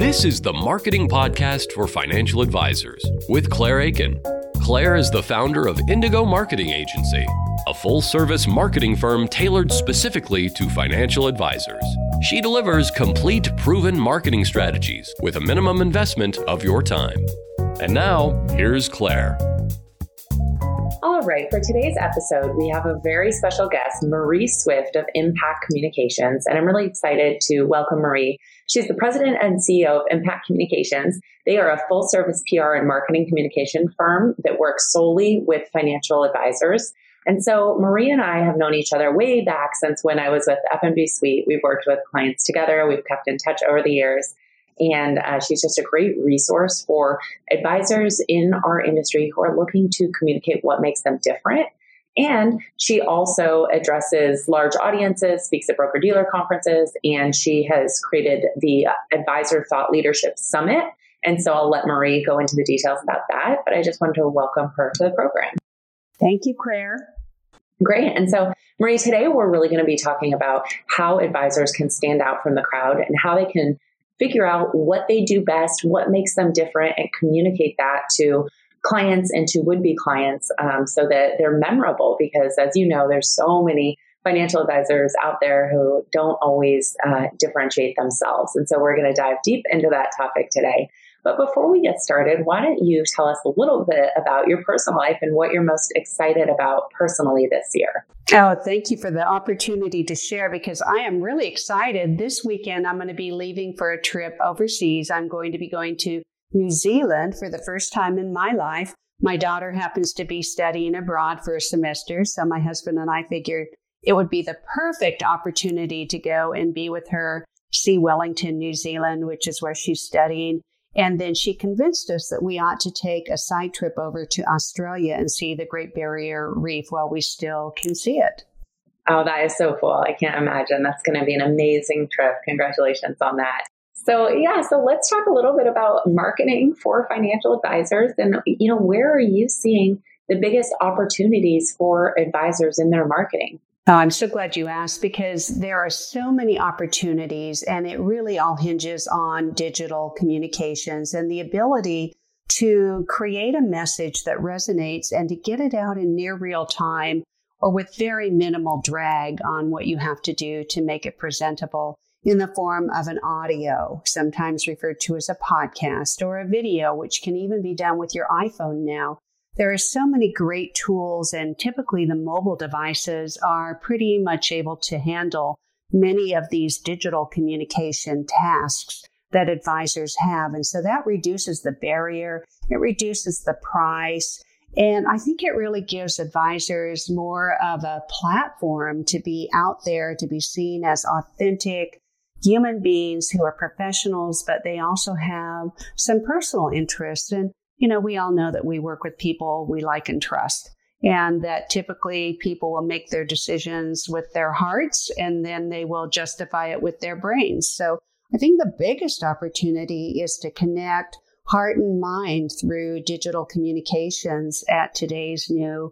This is the Marketing Podcast for Financial Advisors with Claire Akin. Claire is the founder of Indigo Marketing Agency, a full service marketing firm tailored specifically to financial advisors. She delivers complete, proven marketing strategies with a minimum investment of your time. And now, here's Claire. All right, for today's episode, we have a very special guest, Marie Swift of Impact Communications. And I'm really excited to welcome Marie. She's the president and CEO of Impact Communications. They are a full service PR and marketing communication firm that works solely with financial advisors. And so Marie and I have known each other way back since when I was with FMG Suite. We've worked with clients together. We've kept in touch over the years. And uh, she's just a great resource for advisors in our industry who are looking to communicate what makes them different. And she also addresses large audiences, speaks at broker dealer conferences, and she has created the Advisor Thought Leadership Summit. And so I'll let Marie go into the details about that, but I just wanted to welcome her to the program. Thank you, Claire. Great. And so, Marie, today we're really going to be talking about how advisors can stand out from the crowd and how they can figure out what they do best, what makes them different, and communicate that to clients and to would be clients um, so that they're memorable. Because as you know, there's so many financial advisors out there who don't always uh, differentiate themselves. And so we're going to dive deep into that topic today. But before we get started, why don't you tell us a little bit about your personal life and what you're most excited about personally this year? Oh, thank you for the opportunity to share because I am really excited. This weekend, I'm going to be leaving for a trip overseas. I'm going to be going to New Zealand for the first time in my life. My daughter happens to be studying abroad for a semester, so my husband and I figured it would be the perfect opportunity to go and be with her, see Wellington, New Zealand, which is where she's studying, and then she convinced us that we ought to take a side trip over to Australia and see the Great Barrier Reef while we still can see it. Oh, that is so cool. I can't imagine. That's going to be an amazing trip. Congratulations on that. So, yeah, so let's talk a little bit about marketing for financial advisors and you know, where are you seeing the biggest opportunities for advisors in their marketing? Oh, I'm so glad you asked because there are so many opportunities, and it really all hinges on digital communications and the ability to create a message that resonates and to get it out in near real time or with very minimal drag on what you have to do to make it presentable in the form of an audio, sometimes referred to as a podcast or a video, which can even be done with your iPhone now. There are so many great tools, and typically the mobile devices are pretty much able to handle many of these digital communication tasks that advisors have. And so that reduces the barrier, it reduces the price. And I think it really gives advisors more of a platform to be out there, to be seen as authentic human beings who are professionals, but they also have some personal interests. And you know, we all know that we work with people we like and trust. And that typically people will make their decisions with their hearts and then they will justify it with their brains. So I think the biggest opportunity is to connect heart and mind through digital communications at today's new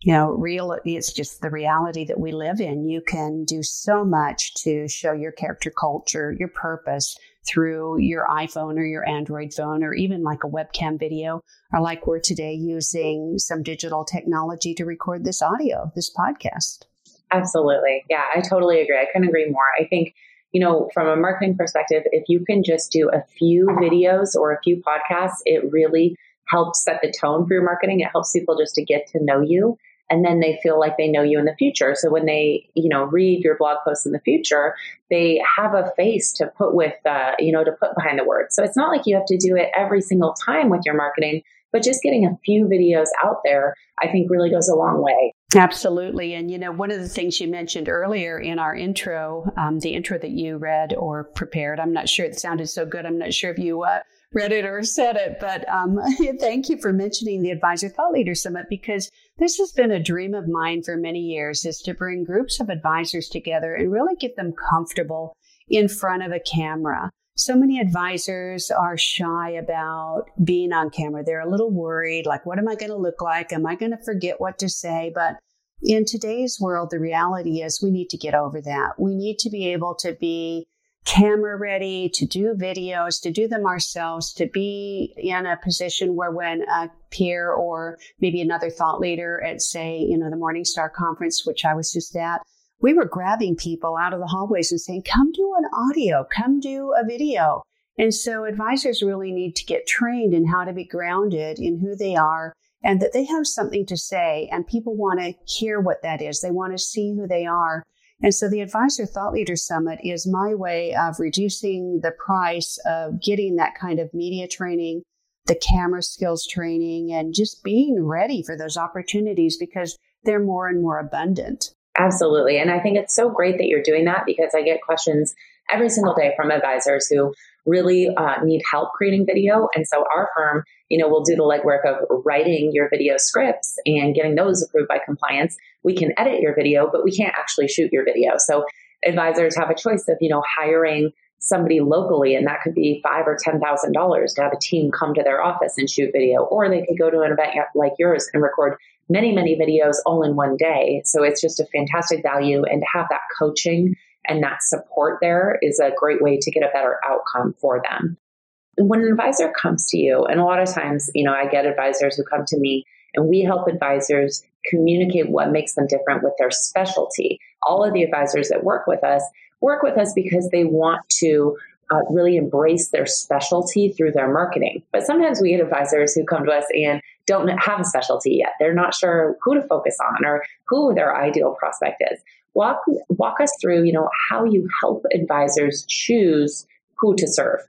you know, real, it's just the reality that we live in. You can do so much to show your character culture, your purpose through your iPhone or your Android phone, or even like a webcam video, or like we're today using some digital technology to record this audio, this podcast. Absolutely. Yeah, I totally agree. I couldn't agree more. I think, you know, from a marketing perspective, if you can just do a few videos or a few podcasts, it really helps set the tone for your marketing. It helps people just to get to know you and then they feel like they know you in the future. So when they, you know, read your blog posts in the future, they have a face to put with, uh, you know, to put behind the words. So it's not like you have to do it every single time with your marketing, but just getting a few videos out there, I think really goes a long way. Absolutely. And, you know, one of the things you mentioned earlier in our intro, um, the intro that you read or prepared, I'm not sure it sounded so good. I'm not sure if you, uh, read it or said it, but um, thank you for mentioning the Advisor Thought Leader Summit because this has been a dream of mine for many years is to bring groups of advisors together and really get them comfortable in front of a camera. So many advisors are shy about being on camera. They're a little worried, like, what am I going to look like? Am I going to forget what to say? But in today's world, the reality is we need to get over that. We need to be able to be camera ready, to do videos, to do them ourselves, to be in a position where when a peer or maybe another thought leader at, say, you know, the Morningstar conference, which I was just at, we were grabbing people out of the hallways and saying, come do an audio, come do a video. And so advisors really need to get trained in how to be grounded in who they are and that they have something to say and people want to hear what that is. They want to see who they are. And so the Advisor Thought Leader Summit is my way of reducing the price of getting that kind of media training, the camera skills training, and just being ready for those opportunities because they're more and more abundant. Absolutely. And I think it's so great that you're doing that because I get questions every single day from advisors who really uh, need help creating video. And so our firm, you know, will do the legwork of writing your video scripts and getting those approved by compliance. We can edit your video, but we can't actually shoot your video. So advisors have a choice of, you know, hiring somebody locally, and that could be five or ten thousand dollars to have a team come to their office and shoot video, or they could go to an event like yours and record many, many videos all in one day. So it's just a fantastic value, and to have that coaching and that support there is a great way to get a better outcome for them. When an advisor comes to you, and a lot of times, you know, I get advisors who come to me and we help advisors communicate what makes them different with their specialty. All of the advisors that work with us work with us because they want to uh, really embrace their specialty through their marketing. But sometimes we get advisors who come to us and don't have a specialty yet. They're not sure who to focus on or who their ideal prospect is. Walk walk us through, you know, how you help advisors choose who to serve.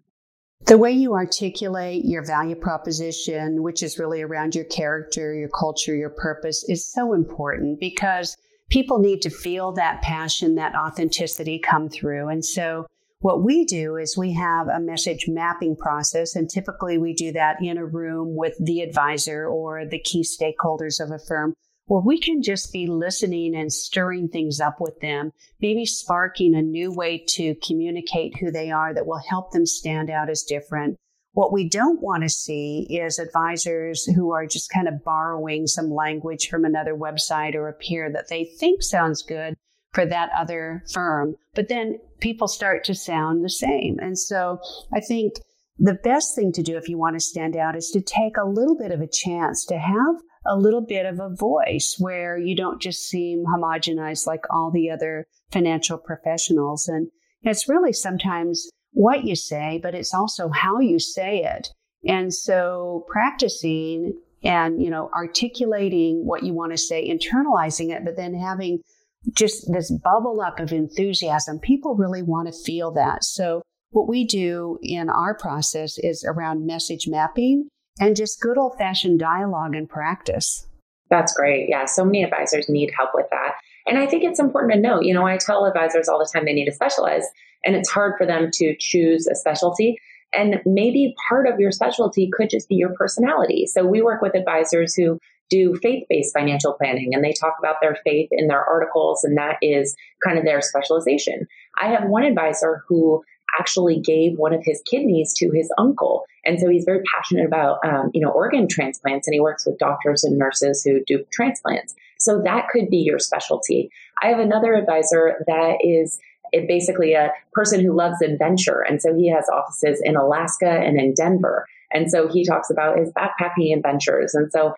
The way you articulate your value proposition, which is really around your character, your culture, your purpose, is so important because people need to feel that passion, that authenticity come through. And so what we do is we have a message mapping process, and typically we do that in a room with the advisor or the key stakeholders of a firm where we can just be listening and stirring things up with them, maybe sparking a new way to communicate who they are that will help them stand out as different. What we don't want to see is advisors who are just kind of borrowing some language from another website or a peer that they think sounds good for that other firm, but then people start to sound the same. And so I think the best thing to do if you want to stand out is to take a little bit of a chance to have a little bit of a voice where you don't just seem homogenized like all the other financial professionals. And it's really sometimes what you say, but it's also how you say it. And so practicing and, you know, articulating what you want to say, internalizing it, but then having just this bubble up of enthusiasm. People really want to feel that. So what we do in our process is around message mapping and just good old fashioned dialogue and practice. That's great. Yeah. So many advisors need help with that. And I think it's important to note, you know, I tell advisors all the time they need to specialize, and it's hard for them to choose a specialty. And maybe part of your specialty could just be your personality. So we work with advisors who do faith based financial planning and they talk about their faith in their articles, and that is kind of their specialization. I have one advisor who actually gave one of his kidneys to his uncle. And so he's very passionate about, um, you know, organ transplants and he works with doctors and nurses who do transplants. So that could be your specialty. I have another advisor that is basically a person who loves adventure. And so he has offices in Alaska and in Denver. And so he talks about his backpacking adventures. And so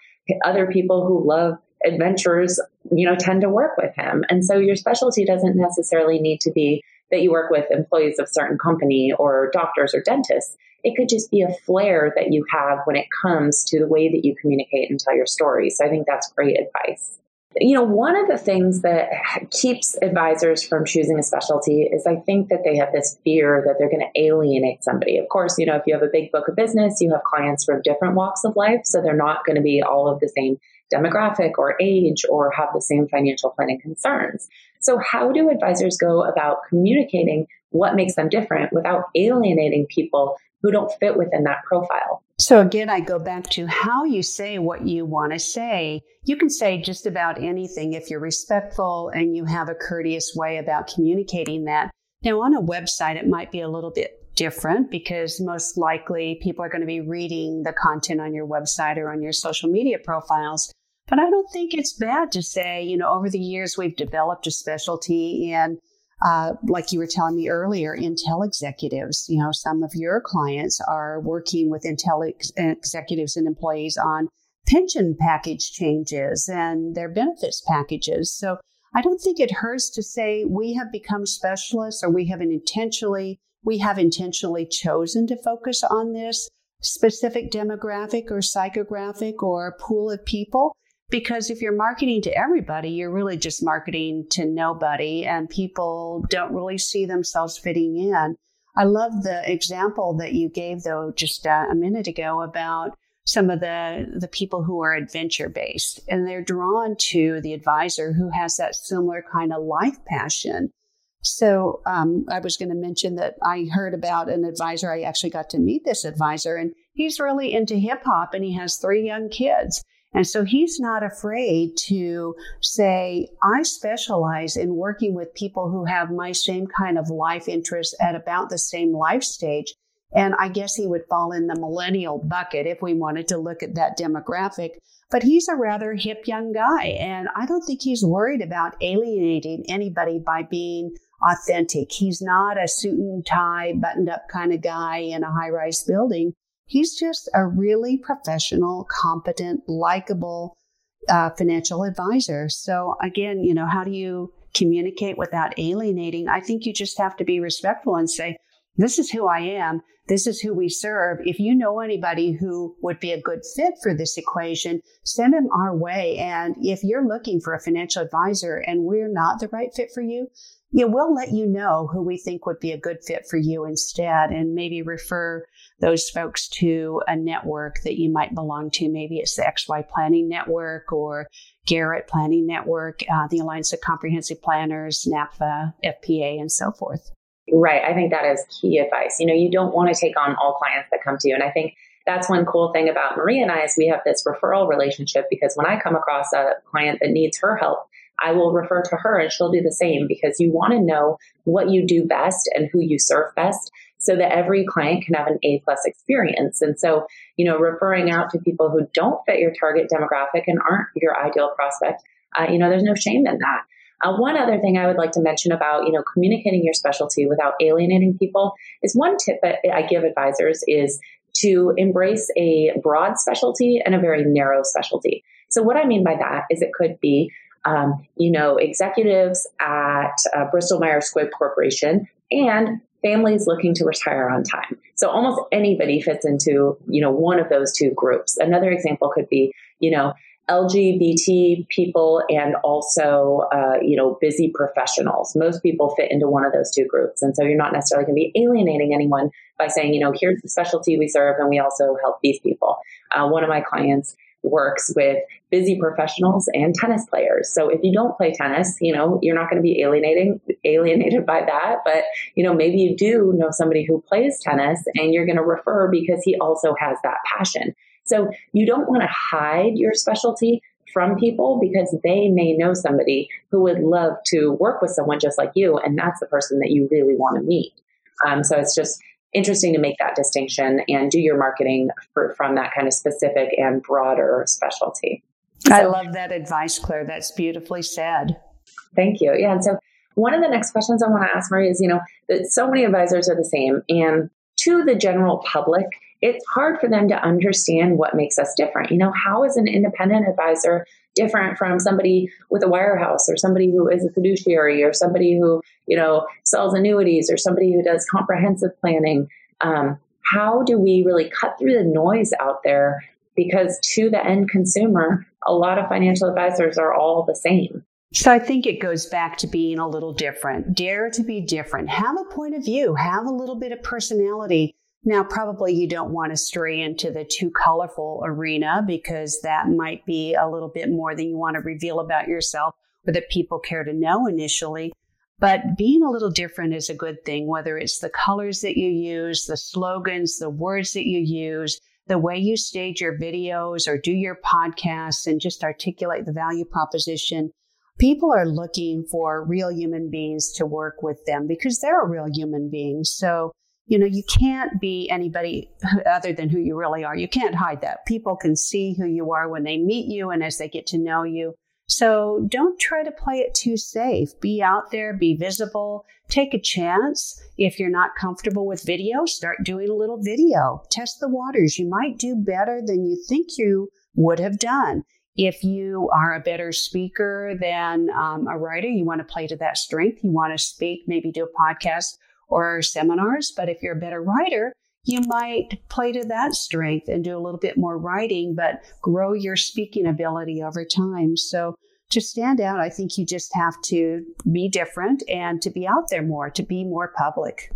other people who love adventures, you know, tend to work with him. And so your specialty doesn't necessarily need to be that you work with employees of certain company or doctors or dentists. It could just be a flair that you have when it comes to the way that you communicate and tell your story. So I think that's great advice. You know, one of the things that keeps advisors from choosing a specialty is I think that they have this fear that they're going to alienate somebody. Of course, you know, if you have a big book of business, you have clients from different walks of life. So they're not going to be all of the same demographic or age or have the same financial planning concerns. So, how do advisors go about communicating what makes them different without alienating people who don't fit within that profile? So, again, I go back to how you say what you want to say. You can say just about anything if you're respectful and you have a courteous way about communicating that. Now, on a website, it might be a little bit different because most likely people are going to be reading the content on your website or on your social media profiles. But I don't think it's bad to say, you know, over the years we've developed a specialty in uh, like you were telling me earlier, Intel executives. You know, some of your clients are working with Intel ex- executives and employees on pension package changes and their benefits packages. So I don't think it hurts to say we have become specialists or we have intentionally we have intentionally chosen to focus on this specific demographic or psychographic or pool of people because if you're marketing to everybody, you're really just marketing to nobody, and people don't really see themselves fitting in. I love the example that you gave, though, just uh, a minute ago about some of the, the people who are adventure based and they're drawn to the advisor who has that similar kind of life passion. So um, I was going to mention that I heard about an advisor. I actually got to meet this advisor, and he's really into hip hop, and he has three young kids. And so he's not afraid to say, I specialize in working with people who have my same kind of life interests at about the same life stage. And I guess he would fall in the millennial bucket if we wanted to look at that demographic. But he's a rather hip young guy. And I don't think he's worried about alienating anybody by being authentic. He's not a suit and tie, buttoned up kind of guy in a high rise building. He's just a really professional, competent, likable uh, financial advisor. So, again, you know, how do you communicate without alienating? I think you just have to be respectful and say, this is who I am. This is who we serve. If you know anybody who would be a good fit for this equation, send them our way. And if you're looking for a financial advisor and we're not the right fit for you, yeah, we'll let you know who we think would be a good fit for you instead and maybe refer those folks to a network that you might belong to. Maybe it's the XY Planning Network or Garrett Planning Network, uh, the Alliance of Comprehensive Planners, NAPFA, FPA, and so forth. Right. I think that is key advice. You know, you don't want to take on all clients that come to you. And I think that's one cool thing about Marie and I is we have this referral relationship because when I come across a client that needs her help, I will refer to her and she'll do the same because you want to know what you do best and who you serve best so that every client can have an A plus experience. And so, you know, referring out to people who don't fit your target demographic and aren't your ideal prospect, uh, you know, there's no shame in that. Uh, one other thing I would like to mention about, you know, communicating your specialty without alienating people is one tip that I give advisors is to embrace a broad specialty and a very narrow specialty. So what I mean by that is it could be um, you know, executives at uh, Bristol Myers Squibb Corporation and families looking to retire on time. So almost anybody fits into, you know, one of those two groups. Another example could be, you know, LGBT people and also, uh, you know, busy professionals. Most people fit into one of those two groups. And so you're not necessarily going to be alienating anyone by saying, you know, here's the specialty we serve and we also help these people. Uh, one of my clients works with busy professionals and tennis players. So if you don't play tennis, you know, you're not going to be alienating alienated by that, but you know, maybe you do know somebody who plays tennis and you're going to refer because he also has that passion. So you don't want to hide your specialty from people because they may know somebody who would love to work with someone just like you and that's the person that you really want to meet. Um, so it's just interesting to make that distinction and do your marketing for, from that kind of specific and broader specialty. So, I love that advice, Claire. That's beautifully said. Thank you. Yeah. And so one of the next questions I want to ask Marie is, you know, that so many advisors are the same. And to the general public, it's hard for them to understand what makes us different. You know, how is an independent advisor different from somebody with a wirehouse or somebody who is a fiduciary or somebody who, you know, sells annuities or somebody who does comprehensive planning? Um, how do we really cut through the noise out there? Because to the end consumer, a lot of financial advisors are all the same. So I think it goes back to being a little different. Dare to be different. Have a point of view. Have a little bit of personality. Now, probably you don't want to stray into the too colorful arena because that might be a little bit more than you want to reveal about yourself or that people care to know initially. But being a little different is a good thing, whether it's the colors that you use, the slogans, the words that you use, the way you stage your videos or do your podcasts and just articulate the value proposition. People are looking for real human beings to work with them because they're a real human beings. So you know, you can't be anybody other than who you really are. You can't hide that. People can see who you are when they meet you and as they get to know you. So don't try to play it too safe. Be out there, be visible, take a chance. If you're not comfortable with video, start doing a little video. Test the waters. You might do better than you think you would have done. If you are a better speaker than um, a writer, you want to play to that strength. You want to speak, maybe do a podcast or seminars. But if you're a better writer, you might play to that strength and do a little bit more writing, but grow your speaking ability over time. So to stand out, I think you just have to be different and to be out there more, to be more public.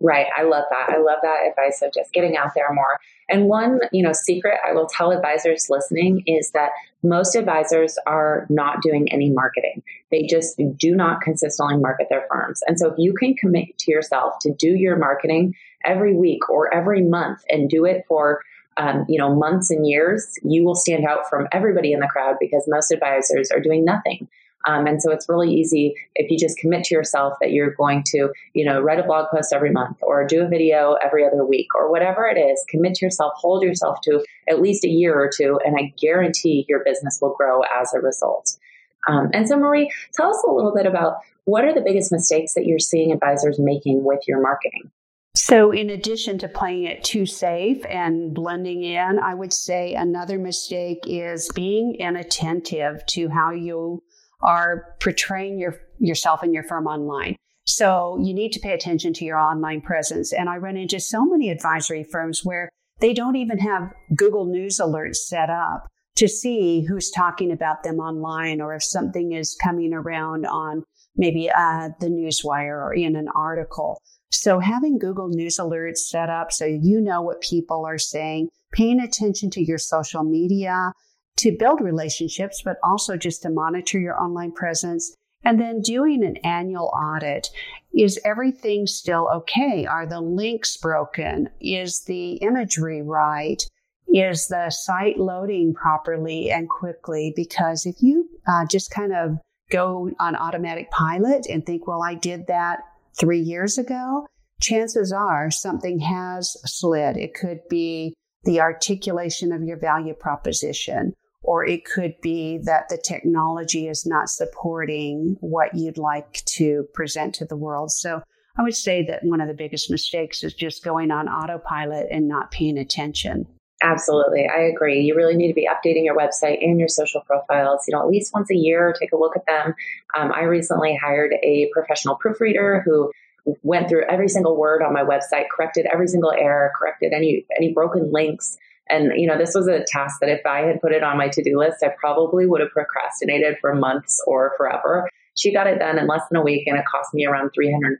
Right. I love that. I love that advice of just getting out there more. And one, you know, secret I will tell advisors listening is that most advisors are not doing any marketing. They just do not consistently market their firms. And so if you can commit to yourself to do your marketing every week or every month and do it for um, you know months and years, you will stand out from everybody in the crowd because most advisors are doing nothing. Um, and so it's really easy if you just commit to yourself that you're going to, you know, write a blog post every month or do a video every other week or whatever it is. Commit to yourself, hold yourself to at least a year or two, and I guarantee your business will grow as a result. Um, and so, Marie, tell us a little bit about what are the biggest mistakes that you're seeing advisors making with your marketing? So, in addition to playing it too safe and blending in, I would say another mistake is being inattentive to how you are portraying your, yourself and your firm online. So you need to pay attention to your online presence. And I run into so many advisory firms where they don't even have Google News alerts set up to see who's talking about them online or if something is coming around on maybe uh, the newswire or in an article. So having Google News alerts set up so you know what people are saying, paying attention to your social media, to build relationships, but also just to monitor your online presence. And then doing an annual audit. Is everything still okay? Are the links broken? Is the imagery right? Is the site loading properly and quickly? Because if you uh, just kind of go on automatic pilot and think, well, I did that three years ago, chances are something has slid. It could be the articulation of your value proposition or it could be that the technology is not supporting what you'd like to present to the world. So I would say that one of the biggest mistakes is just going on autopilot and not paying attention. Absolutely. I agree. You really need to be updating your website and your social profiles, you know, at least once a year, take a look at them. Um, I recently hired a professional proofreader who went through every single word on my website, corrected every single error, corrected any, any broken links, and, you know, this was a task that if I had put it on my to do list, I probably would have procrastinated for months or forever. She got it done in less than a week and it cost me around $350.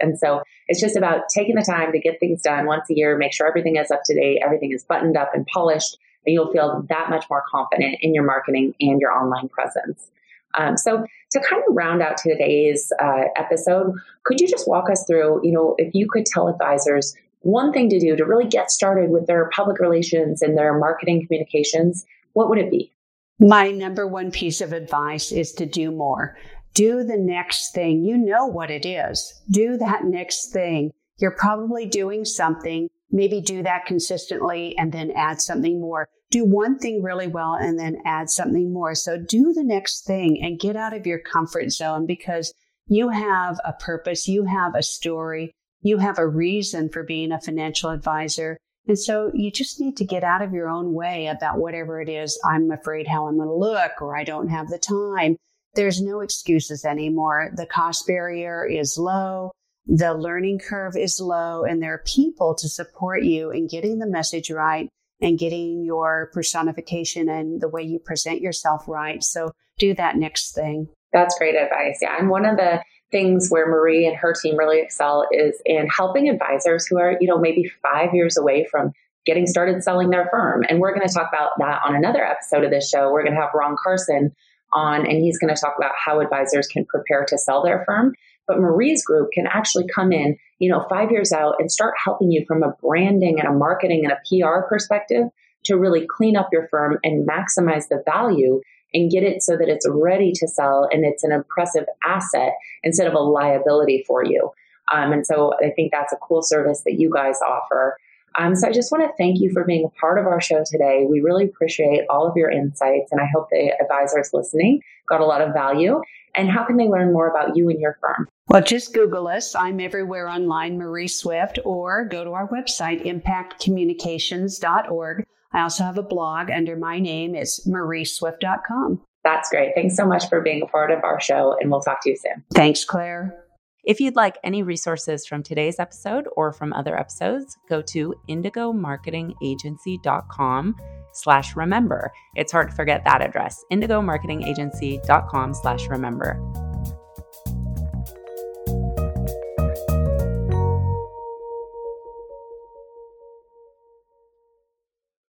And so it's just about taking the time to get things done once a year, make sure everything is up to date, everything is buttoned up and polished, and you'll feel that much more confident in your marketing and your online presence. Um, so to kind of round out today's uh, episode, could you just walk us through, you know, if you could tell advisors one thing to do to really get started with their public relations and their marketing communications, what would it be? My number one piece of advice is to do more. Do the next thing. You know what it is. Do that next thing. You're probably doing something. Maybe do that consistently and then add something more. Do one thing really well and then add something more. So do the next thing and get out of your comfort zone because you have a purpose. You have a story. You have a reason for being a financial advisor. And so you just need to get out of your own way about whatever it is. I'm afraid how I'm going to look, or I don't have the time. There's no excuses anymore. The cost barrier is low. The learning curve is low and there are people to support you in getting the message right and getting your personification and the way you present yourself right. So do that next thing. That's great advice. Yeah. And one of the things where Marie and her team really excel is in helping advisors who are, you know, maybe five years away from getting started selling their firm. And we're going to talk about that on another episode of this show. We're going to have Ron Carson on, and he's going to talk about how advisors can prepare to sell their firm. But Marie's group can actually come in, you know, five years out and start helping you from a branding and a marketing and a PR perspective to really clean up your firm and maximize the value and get it so that it's ready to sell and it's an impressive asset instead of a liability for you. Um, and so I think that's a cool service that you guys offer. Um, so I just want to thank you for being a part of our show today. We really appreciate all of your insights, and I hope the advisors listening got a lot of value. And how can they learn more about you and your firm? Well, just Google us. I'm everywhere online, Marie Swift, or go to our website, impactcommunications.org. I also have a blog under my name. It's marieswift.com. That's great. Thanks so much for being a part of our show, and we'll talk to you soon. Thanks, Claire. If you'd like any resources from today's episode or from other episodes, go to indigomarketingagency.com slash remember. It's hard to forget that address, indigomarketingagency.com slash remember.